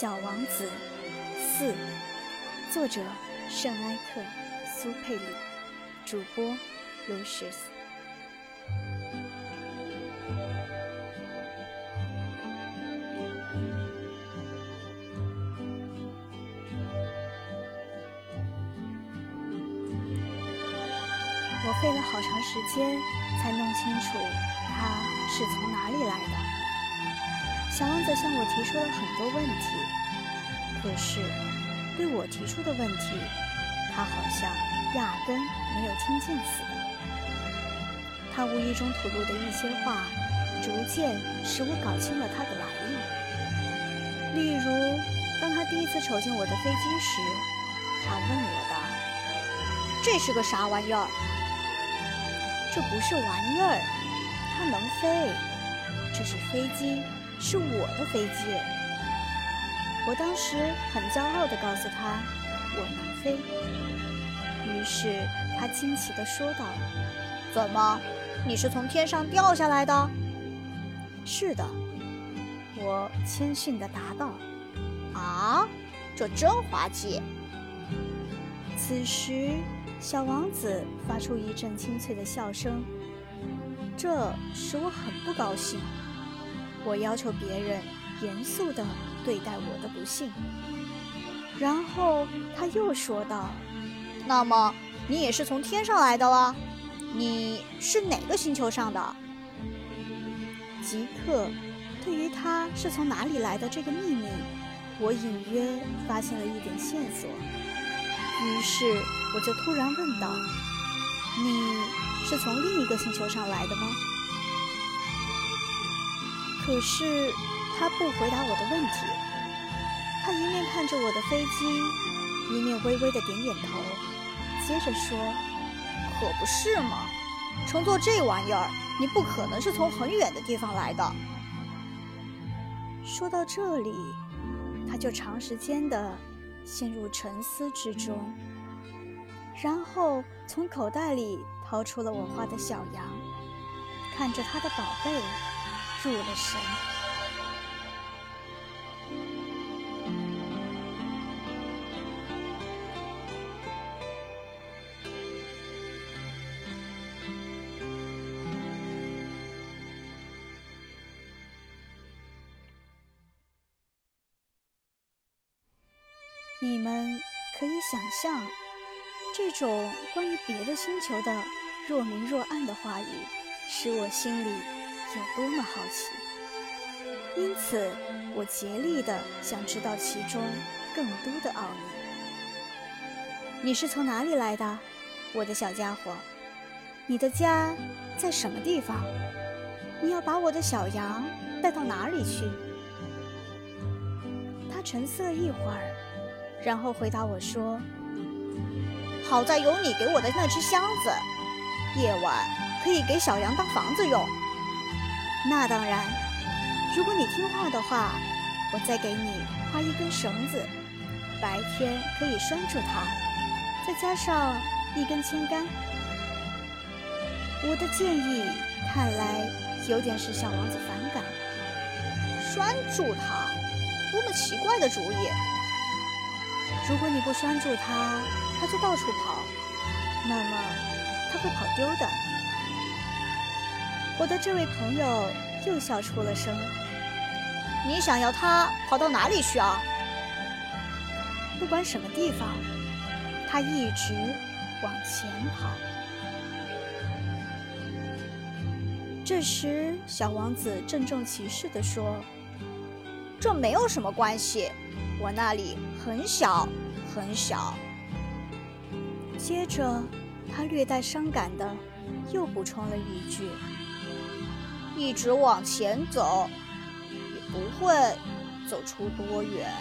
小王子四，作者圣埃克苏佩里，主播 Lucius。我费了好长时间才弄清楚他是从哪里来的。小王子向我提出了很多问题，可是对我提出的问题，他好像压根没有听见似的。他无意中吐露的一些话，逐渐使我搞清了他的来历。例如，当他第一次瞅见我的飞机时，他问我道：“这是个啥玩意儿？”“这不是玩意儿，它能飞。这是飞机。”是我的飞机，我当时很骄傲地告诉他我能飞。于是他惊奇地说道：“怎么，你是从天上掉下来的？”“是的。”我谦逊地答道。“啊，这真滑稽。”此时，小王子发出一阵清脆的笑声，这使我很不高兴。我要求别人严肃地对待我的不幸。然后他又说道：“那么你也是从天上来的了？你是哪个星球上的？”吉克对于他是从哪里来的这个秘密，我隐约发现了一点线索。于是我就突然问道：“你是从另一个星球上来的吗？”可是他不回答我的问题，他一面看着我的飞机，一面微微的点点头，接着说：“可不是嘛，乘坐这玩意儿，你不可能是从很远的地方来的。”说到这里，他就长时间的陷入沉思之中，然后从口袋里掏出了我画的小羊，看着他的宝贝。入了神。你们可以想象，这种关于别的星球的若明若暗的话语，使我心里。有多么好奇，因此我竭力的想知道其中更多的奥秘。你是从哪里来的，我的小家伙？你的家在什么地方？你要把我的小羊带到哪里去？他沉思了一会儿，然后回答我说：“好在有你给我的那只箱子，夜晚可以给小羊当房子用。”那当然，如果你听话的话，我再给你画一根绳子，白天可以拴住它，再加上一根铅杆。我的建议看来有点使小王子反感。拴住它，多么奇怪的主意！如果你不拴住它，它就到处跑，那么它会跑丢的。我的这位朋友又笑出了声。你想要他跑到哪里去啊？不管什么地方，他一直往前跑。这时，小王子郑重其事地说：“这没有什么关系，我那里很小很小。”接着，他略带伤感的又补充了一句。一直往前走，也不会走出多远。